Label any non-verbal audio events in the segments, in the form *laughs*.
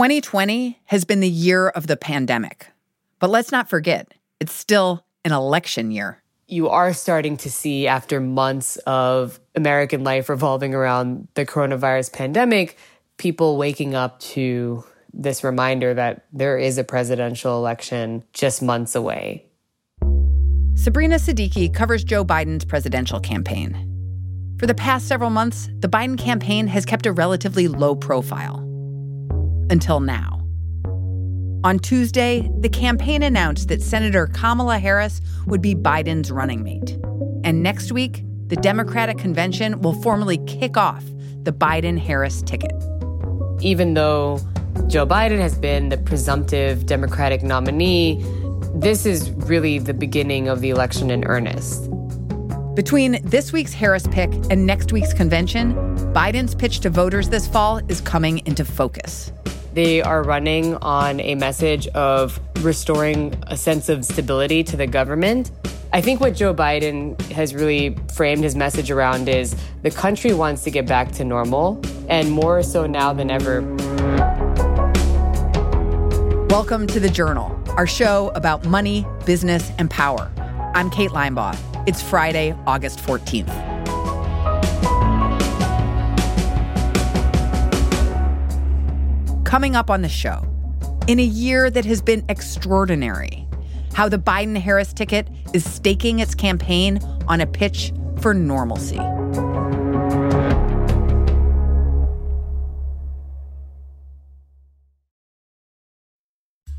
2020 has been the year of the pandemic. But let's not forget, it's still an election year. You are starting to see, after months of American life revolving around the coronavirus pandemic, people waking up to this reminder that there is a presidential election just months away. Sabrina Siddiqui covers Joe Biden's presidential campaign. For the past several months, the Biden campaign has kept a relatively low profile. Until now. On Tuesday, the campaign announced that Senator Kamala Harris would be Biden's running mate. And next week, the Democratic convention will formally kick off the Biden Harris ticket. Even though Joe Biden has been the presumptive Democratic nominee, this is really the beginning of the election in earnest. Between this week's Harris pick and next week's convention, Biden's pitch to voters this fall is coming into focus. They are running on a message of restoring a sense of stability to the government. I think what Joe Biden has really framed his message around is the country wants to get back to normal, and more so now than ever. Welcome to The Journal, our show about money, business, and power. I'm Kate Linebaugh. It's Friday, August 14th. Coming up on the show, in a year that has been extraordinary, how the Biden Harris ticket is staking its campaign on a pitch for normalcy.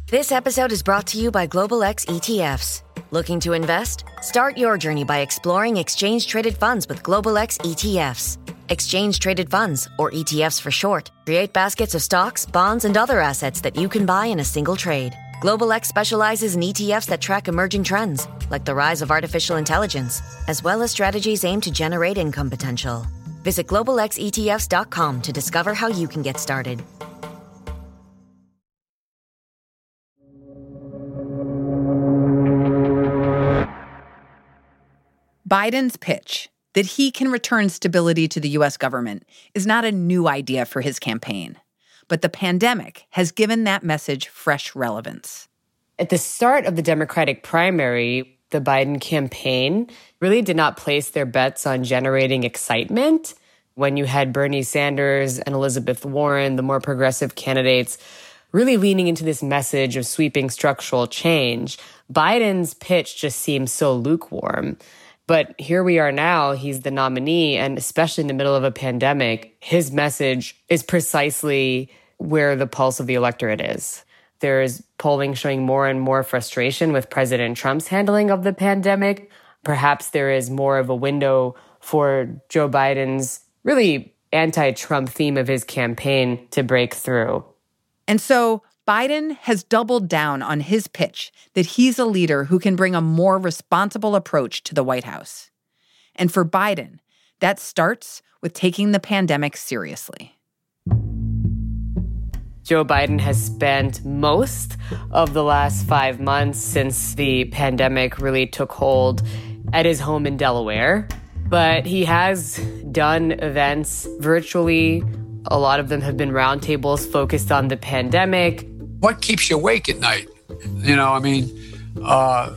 This episode is brought to you by Global X ETFs. Looking to invest? Start your journey by exploring exchange traded funds with Global X ETFs. Exchange traded funds, or ETFs for short, create baskets of stocks, bonds, and other assets that you can buy in a single trade. Global X specializes in ETFs that track emerging trends, like the rise of artificial intelligence, as well as strategies aimed to generate income potential. Visit globalxetfs.com to discover how you can get started. Biden's pitch that he can return stability to the U.S. government is not a new idea for his campaign, but the pandemic has given that message fresh relevance. At the start of the Democratic primary, the Biden campaign really did not place their bets on generating excitement. When you had Bernie Sanders and Elizabeth Warren, the more progressive candidates, really leaning into this message of sweeping structural change, Biden's pitch just seems so lukewarm. But here we are now. He's the nominee. And especially in the middle of a pandemic, his message is precisely where the pulse of the electorate is. There is polling showing more and more frustration with President Trump's handling of the pandemic. Perhaps there is more of a window for Joe Biden's really anti Trump theme of his campaign to break through. And so Biden has doubled down on his pitch that he's a leader who can bring a more responsible approach to the White House. And for Biden, that starts with taking the pandemic seriously. Joe Biden has spent most of the last five months since the pandemic really took hold at his home in Delaware. But he has done events virtually. A lot of them have been roundtables focused on the pandemic what keeps you awake at night? You know, I mean, uh,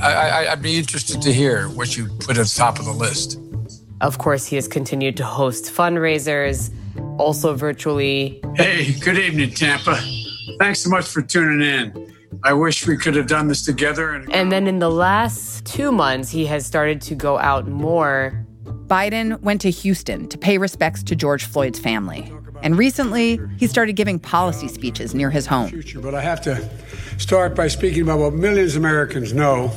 I, would be interested to hear what you put at the top of the list. Of course, he has continued to host fundraisers, also virtually. Hey, good evening, Tampa. Thanks so much for tuning in. I wish we could have done this together. And, and then in the last two months, he has started to go out more. Biden went to Houston to pay respects to George Floyd's family. And recently, he started giving policy speeches near his home. But I have to start by speaking about what millions of Americans know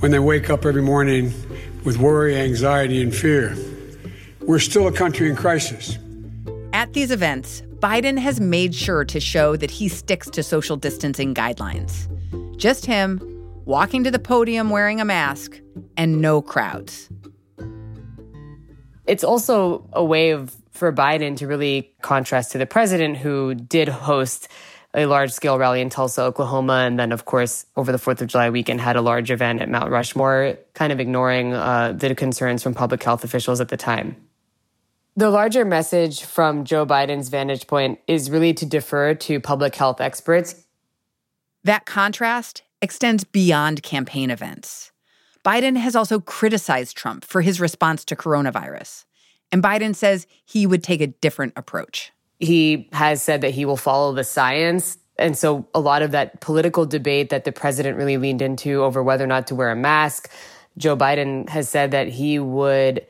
when they wake up every morning with worry, anxiety, and fear. We're still a country in crisis. At these events, Biden has made sure to show that he sticks to social distancing guidelines. Just him, walking to the podium wearing a mask, and no crowds. It's also a way of for Biden to really contrast to the president who did host a large scale rally in Tulsa, Oklahoma, and then, of course, over the 4th of July weekend, had a large event at Mount Rushmore, kind of ignoring uh, the concerns from public health officials at the time. The larger message from Joe Biden's vantage point is really to defer to public health experts. That contrast extends beyond campaign events. Biden has also criticized Trump for his response to coronavirus. And Biden says he would take a different approach. He has said that he will follow the science. And so a lot of that political debate that the president really leaned into over whether or not to wear a mask, Joe Biden has said that he would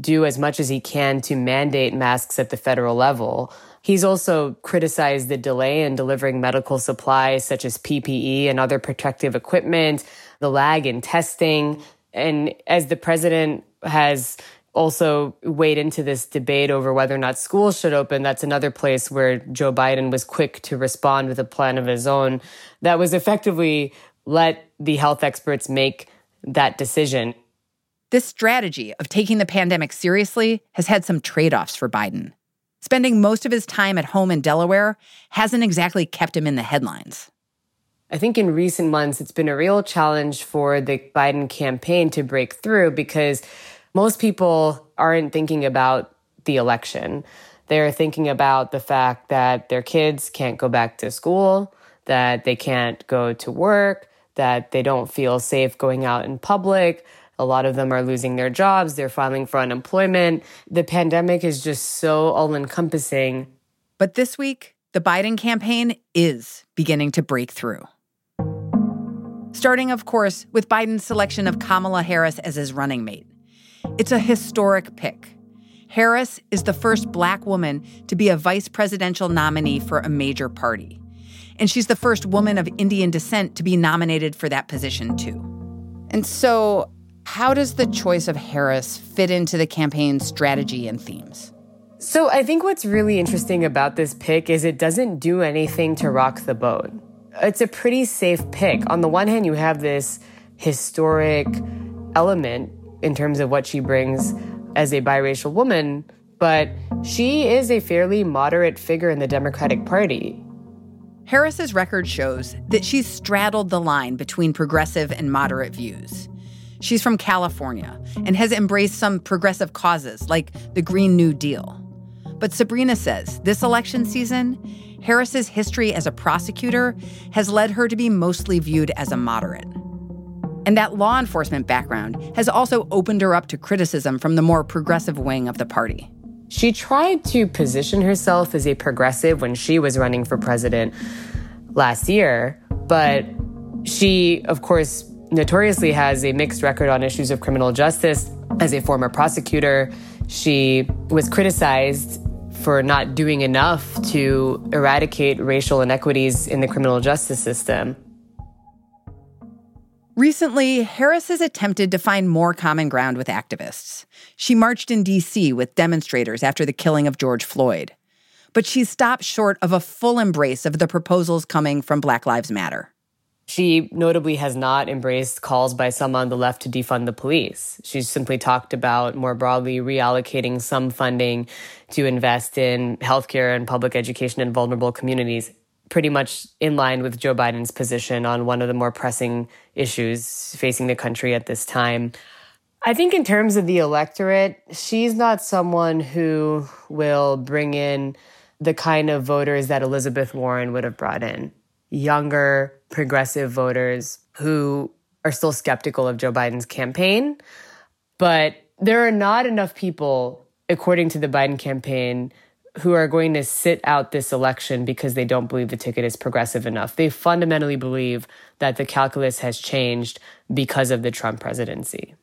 do as much as he can to mandate masks at the federal level. He's also criticized the delay in delivering medical supplies such as PPE and other protective equipment, the lag in testing. And as the president has also weighed into this debate over whether or not schools should open, that's another place where Joe Biden was quick to respond with a plan of his own that was effectively let the health experts make that decision. This strategy of taking the pandemic seriously has had some trade offs for Biden. Spending most of his time at home in Delaware hasn't exactly kept him in the headlines. I think in recent months, it's been a real challenge for the Biden campaign to break through because most people aren't thinking about the election. They're thinking about the fact that their kids can't go back to school, that they can't go to work, that they don't feel safe going out in public, a lot of them are losing their jobs, they're filing for unemployment. The pandemic is just so all encompassing. But this week, the Biden campaign is beginning to break through. Starting, of course, with Biden's selection of Kamala Harris as his running mate. It's a historic pick. Harris is the first black woman to be a vice presidential nominee for a major party. And she's the first woman of Indian descent to be nominated for that position, too. And so, how does the choice of Harris fit into the campaign's strategy and themes? So, I think what's really interesting about this pick is it doesn't do anything to rock the boat. It's a pretty safe pick. On the one hand, you have this historic element in terms of what she brings as a biracial woman, but she is a fairly moderate figure in the Democratic Party. Harris's record shows that she's straddled the line between progressive and moderate views. She's from California and has embraced some progressive causes like the Green New Deal. But Sabrina says this election season, Harris's history as a prosecutor has led her to be mostly viewed as a moderate. And that law enforcement background has also opened her up to criticism from the more progressive wing of the party. She tried to position herself as a progressive when she was running for president last year, but she, of course, notoriously has a mixed record on issues of criminal justice. As a former prosecutor, she was criticized for not doing enough to eradicate racial inequities in the criminal justice system. Recently, Harris has attempted to find more common ground with activists. She marched in D.C. with demonstrators after the killing of George Floyd. But she's stopped short of a full embrace of the proposals coming from Black Lives Matter. She notably has not embraced calls by some on the left to defund the police. She's simply talked about more broadly reallocating some funding to invest in healthcare and public education in vulnerable communities, pretty much in line with Joe Biden's position on one of the more pressing issues facing the country at this time. I think, in terms of the electorate, she's not someone who will bring in the kind of voters that Elizabeth Warren would have brought in younger progressive voters who are still skeptical of Joe Biden's campaign. But there are not enough people, according to the Biden campaign, who are going to sit out this election because they don't believe the ticket is progressive enough. They fundamentally believe that the calculus has changed because of the Trump presidency.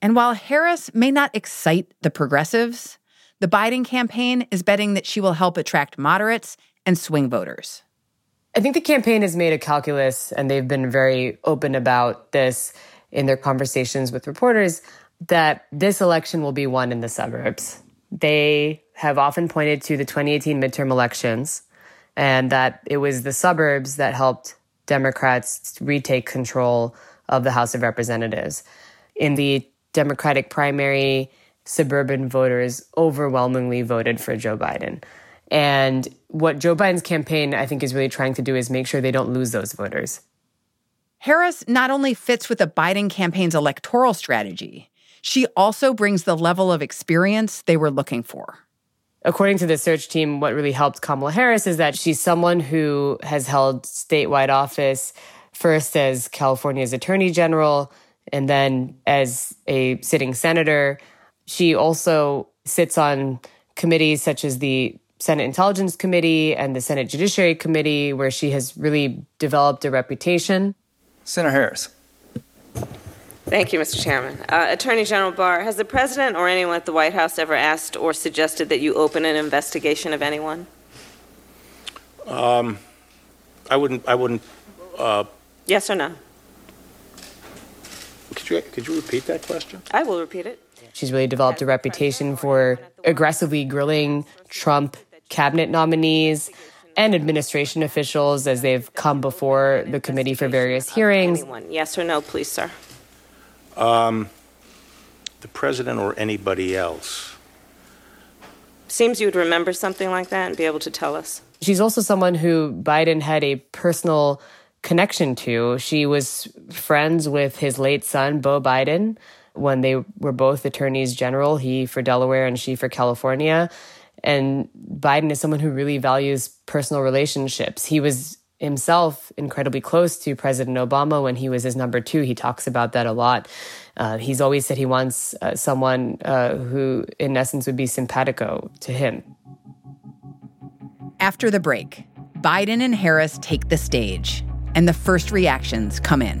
And while Harris may not excite the progressives, the Biden campaign is betting that she will help attract moderates and swing voters. I think the campaign has made a calculus, and they've been very open about this in their conversations with reporters, that this election will be won in the suburbs. They have often pointed to the 2018 midterm elections and that it was the suburbs that helped Democrats retake control of the House of Representatives. In the Democratic primary, suburban voters overwhelmingly voted for Joe Biden. And what Joe Biden's campaign, I think, is really trying to do is make sure they don't lose those voters. Harris not only fits with the Biden campaign's electoral strategy, she also brings the level of experience they were looking for. According to the search team, what really helped Kamala Harris is that she's someone who has held statewide office first as California's attorney general and then as a sitting senator. She also sits on committees such as the Senate Intelligence Committee and the Senate Judiciary Committee, where she has really developed a reputation. Senator Harris. Thank you, Mr. Chairman. Uh, Attorney General Barr, has the President or anyone at the White House ever asked or suggested that you open an investigation of anyone? Um, I wouldn't. I wouldn't. Uh, yes or no? Could you could you repeat that question? I will repeat it. She's really developed a reputation for aggressively grilling Trump cabinet nominees and administration officials as they've come before the committee for various hearings. Anyone, yes or no, please, sir. Um, the president or anybody else. Seems you would remember something like that and be able to tell us. She's also someone who Biden had a personal connection to. She was friends with his late son, Beau Biden, when they were both attorneys general, he for Delaware and she for California. And Biden is someone who really values personal relationships. He was himself incredibly close to President Obama when he was his number two. He talks about that a lot. Uh, he's always said he wants uh, someone uh, who, in essence, would be simpatico to him. After the break, Biden and Harris take the stage, and the first reactions come in.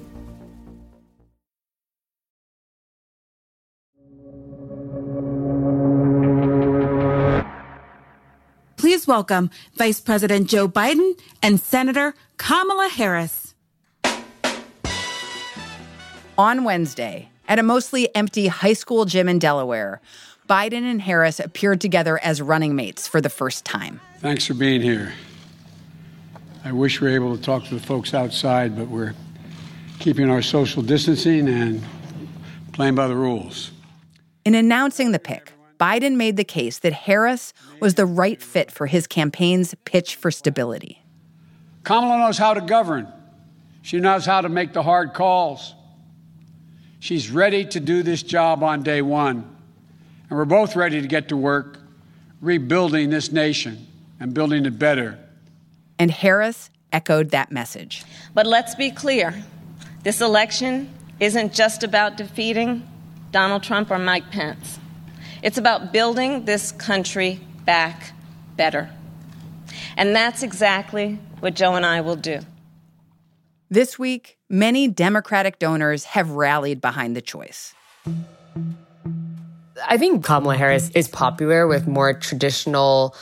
welcome Vice President Joe Biden and Senator Kamala Harris. On Wednesday, at a mostly empty high school gym in Delaware, Biden and Harris appeared together as running mates for the first time. Thanks for being here. I wish we were able to talk to the folks outside, but we're keeping our social distancing and playing by the rules. In announcing the pick, Biden made the case that Harris was the right fit for his campaign's pitch for stability. Kamala knows how to govern. She knows how to make the hard calls. She's ready to do this job on day one. And we're both ready to get to work rebuilding this nation and building it better. And Harris echoed that message. But let's be clear this election isn't just about defeating Donald Trump or Mike Pence. It's about building this country back better. And that's exactly what Joe and I will do. This week, many Democratic donors have rallied behind the choice. I think Kamala Harris is popular with more traditional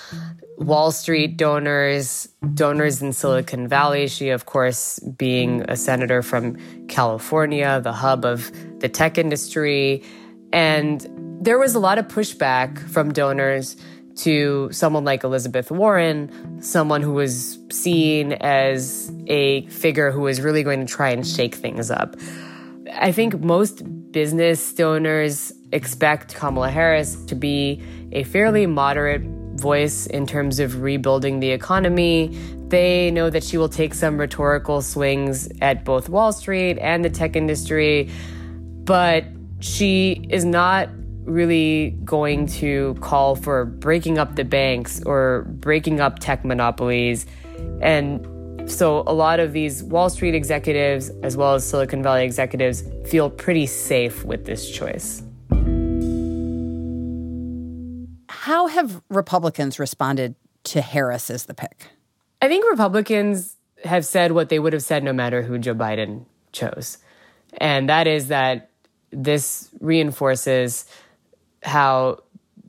Wall Street donors, donors in Silicon Valley. She, of course, being a senator from California, the hub of the tech industry. And there was a lot of pushback from donors to someone like Elizabeth Warren, someone who was seen as a figure who was really going to try and shake things up. I think most business donors expect Kamala Harris to be a fairly moderate voice in terms of rebuilding the economy. They know that she will take some rhetorical swings at both Wall Street and the tech industry, but she is not really going to call for breaking up the banks or breaking up tech monopolies. And So a lot of these Wall Street executives, as well as Silicon Valley executives, feel pretty safe with this choice. How have Republicans responded to Harris as the pick? I think Republicans have said what they would have said no matter who Joe Biden chose. And that is that this reinforces how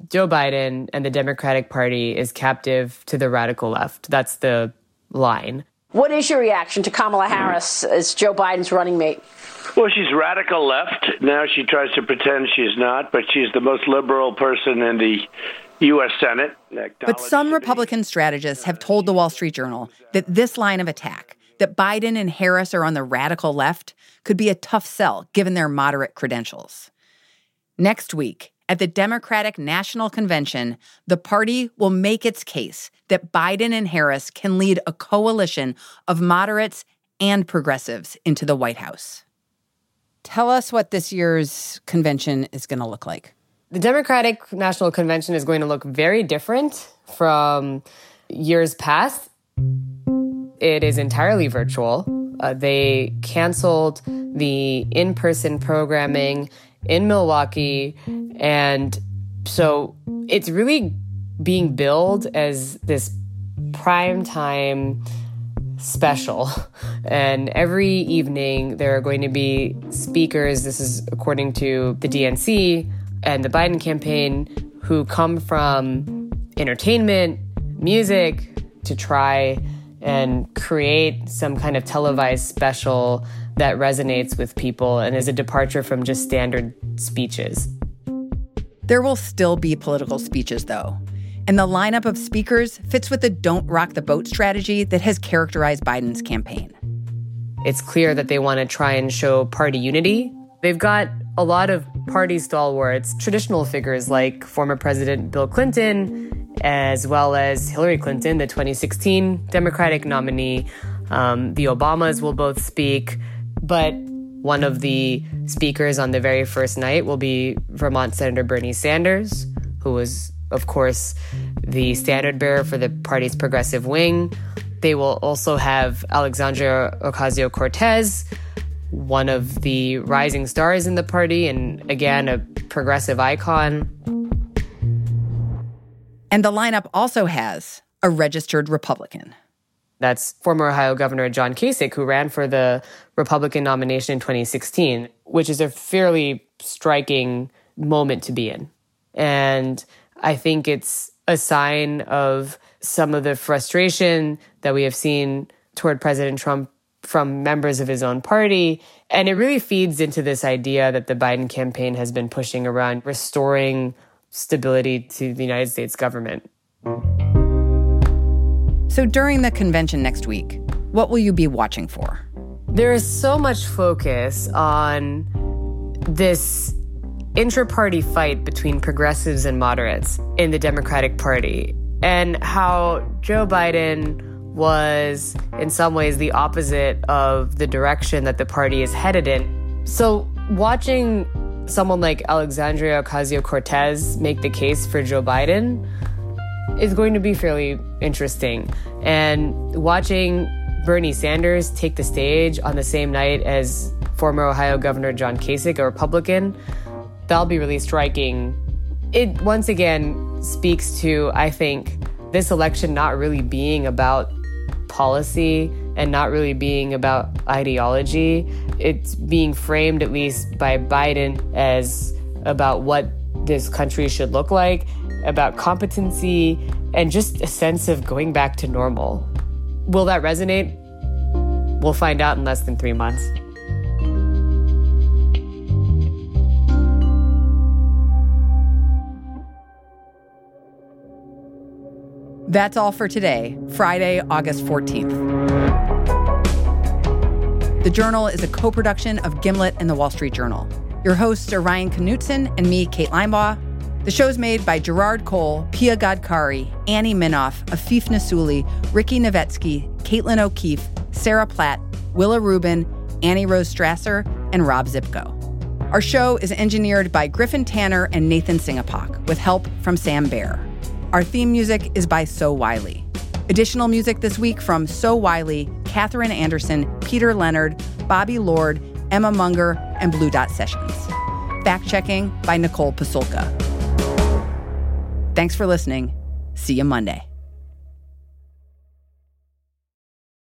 Joe Biden and the Democratic Party is captive to the radical left. That's the line. What is your reaction to Kamala Harris as Joe Biden's running mate? Well, she's radical left. Now she tries to pretend she's not, but she's the most liberal person in the U.S. Senate. But some Republican strategists have told the Wall Street Journal that this line of attack, that Biden and Harris are on the radical left, could be a tough sell given their moderate credentials. Next week, at the Democratic National Convention, the party will make its case that Biden and Harris can lead a coalition of moderates and progressives into the White House. Tell us what this year's convention is going to look like. The Democratic National Convention is going to look very different from years past. It is entirely virtual. Uh, they canceled the in person programming in Milwaukee. And so it's really being billed as this prime time special. *laughs* And every evening there are going to be speakers. This is according to the DNC and the Biden campaign who come from entertainment, music to try and create some kind of televised special that resonates with people and is a departure from just standard speeches. There will still be political speeches, though. And the lineup of speakers fits with the don't rock the boat strategy that has characterized Biden's campaign. It's clear that they want to try and show party unity. They've got a lot of party stalwarts, traditional figures like former President Bill Clinton, as well as Hillary Clinton, the 2016 Democratic nominee. Um, the Obamas will both speak, but one of the speakers on the very first night will be Vermont Senator Bernie Sanders, who was, of course, the standard bearer for the party's progressive wing. They will also have Alexandria Ocasio Cortez, one of the rising stars in the party, and again, a progressive icon. And the lineup also has a registered Republican. That's former Ohio Governor John Kasich, who ran for the Republican nomination in 2016, which is a fairly striking moment to be in. And I think it's a sign of some of the frustration that we have seen toward President Trump from members of his own party. And it really feeds into this idea that the Biden campaign has been pushing around restoring stability to the United States government. So during the convention next week, what will you be watching for? There is so much focus on this intra party fight between progressives and moderates in the Democratic Party and how Joe Biden was, in some ways, the opposite of the direction that the party is headed in. So, watching someone like Alexandria Ocasio Cortez make the case for Joe Biden is going to be fairly interesting. And watching Bernie Sanders take the stage on the same night as former Ohio Governor John Kasich, a Republican, that'll be really striking. It once again speaks to, I think, this election not really being about policy and not really being about ideology. It's being framed, at least by Biden, as about what this country should look like, about competency, and just a sense of going back to normal. Will that resonate? We'll find out in less than three months. That's all for today, Friday, August 14th. The Journal is a co production of Gimlet and the Wall Street Journal. Your hosts are Ryan Knutson and me, Kate Linebaugh. The show's made by Gerard Cole, Pia Gadkari, Annie Minoff, Afeef Nessouli, Ricky Novetsky, Caitlin O'Keefe, Sarah Platt, Willa Rubin, Annie Rose Strasser, and Rob Zipko. Our show is engineered by Griffin Tanner and Nathan Singapok, with help from Sam Baer. Our theme music is by So Wylie. Additional music this week from So Wylie, Katherine Anderson, Peter Leonard, Bobby Lord, Emma Munger, and Blue Dot Sessions. Fact checking by Nicole Pasulka. Thanks for listening. See you Monday.